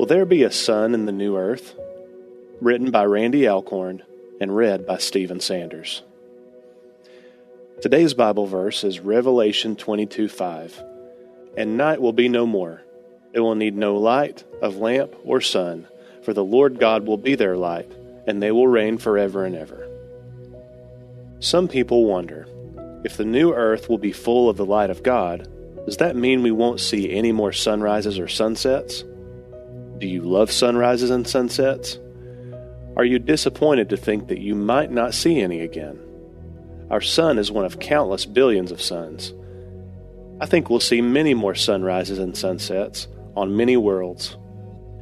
Will There Be a Sun in the New Earth? Written by Randy Alcorn and read by Stephen Sanders. Today's Bible verse is Revelation 22 5. And night will be no more. It will need no light of lamp or sun, for the Lord God will be their light, and they will reign forever and ever. Some people wonder if the new earth will be full of the light of God, does that mean we won't see any more sunrises or sunsets? Do you love sunrises and sunsets? Are you disappointed to think that you might not see any again? Our sun is one of countless billions of suns. I think we'll see many more sunrises and sunsets on many worlds.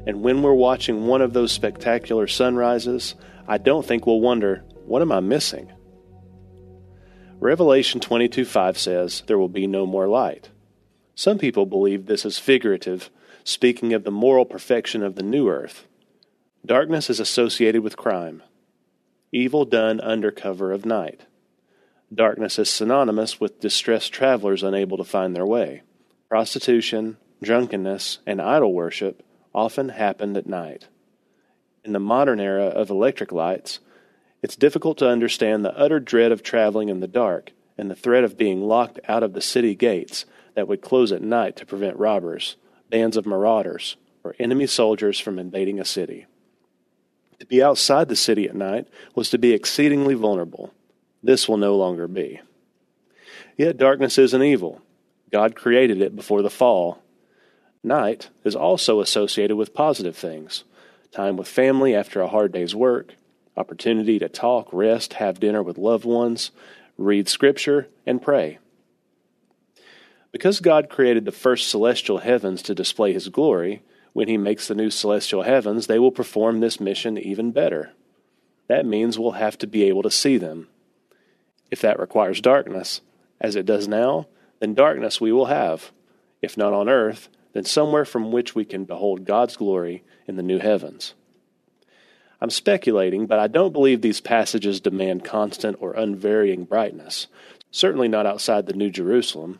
And when we're watching one of those spectacular sunrises, I don't think we'll wonder, what am I missing? Revelation 22:5 says, There will be no more light. Some people believe this is figurative, speaking of the moral perfection of the new earth. Darkness is associated with crime, evil done under cover of night. Darkness is synonymous with distressed travelers unable to find their way. Prostitution, drunkenness, and idol worship often happened at night. In the modern era of electric lights, it's difficult to understand the utter dread of traveling in the dark and the threat of being locked out of the city gates that would close at night to prevent robbers, bands of marauders, or enemy soldiers from invading a city. To be outside the city at night was to be exceedingly vulnerable. This will no longer be. Yet darkness isn't evil. God created it before the fall. Night is also associated with positive things time with family after a hard day's work, opportunity to talk, rest, have dinner with loved ones, read scripture, and pray. Because God created the first celestial heavens to display his glory, when he makes the new celestial heavens, they will perform this mission even better. That means we'll have to be able to see them. If that requires darkness, as it does now, then darkness we will have, if not on earth, then somewhere from which we can behold God's glory in the new heavens. I'm speculating, but I don't believe these passages demand constant or unvarying brightness, certainly not outside the New Jerusalem.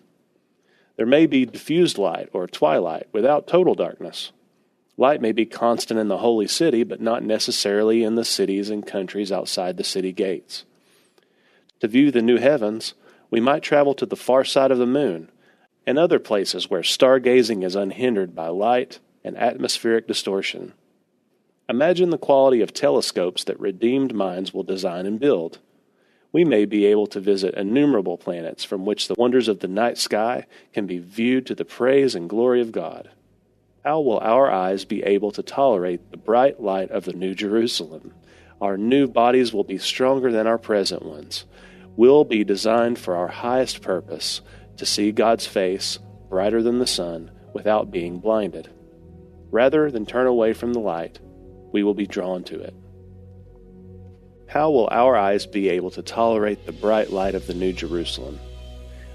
There may be diffused light or twilight without total darkness. Light may be constant in the holy city, but not necessarily in the cities and countries outside the city gates. To view the new heavens, we might travel to the far side of the moon and other places where stargazing is unhindered by light and atmospheric distortion. Imagine the quality of telescopes that redeemed minds will design and build. We may be able to visit innumerable planets from which the wonders of the night sky can be viewed to the praise and glory of God. How will our eyes be able to tolerate the bright light of the New Jerusalem? Our new bodies will be stronger than our present ones. We'll be designed for our highest purpose to see God's face brighter than the sun without being blinded. Rather than turn away from the light, we will be drawn to it. How will our eyes be able to tolerate the bright light of the New Jerusalem?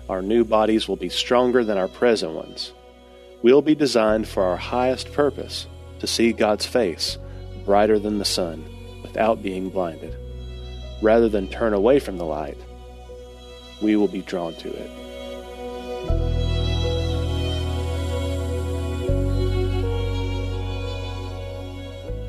Our new bodies will be stronger than our present ones. We'll be designed for our highest purpose to see God's face brighter than the sun without being blinded. Rather than turn away from the light, we will be drawn to it.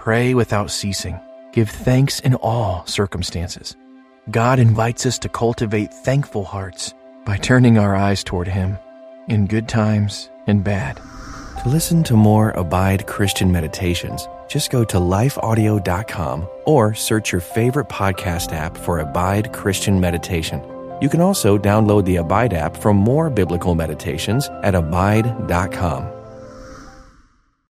Pray without ceasing. Give thanks in all circumstances. God invites us to cultivate thankful hearts by turning our eyes toward Him in good times and bad. To listen to more Abide Christian meditations, just go to lifeaudio.com or search your favorite podcast app for Abide Christian Meditation. You can also download the Abide app for more biblical meditations at abide.com.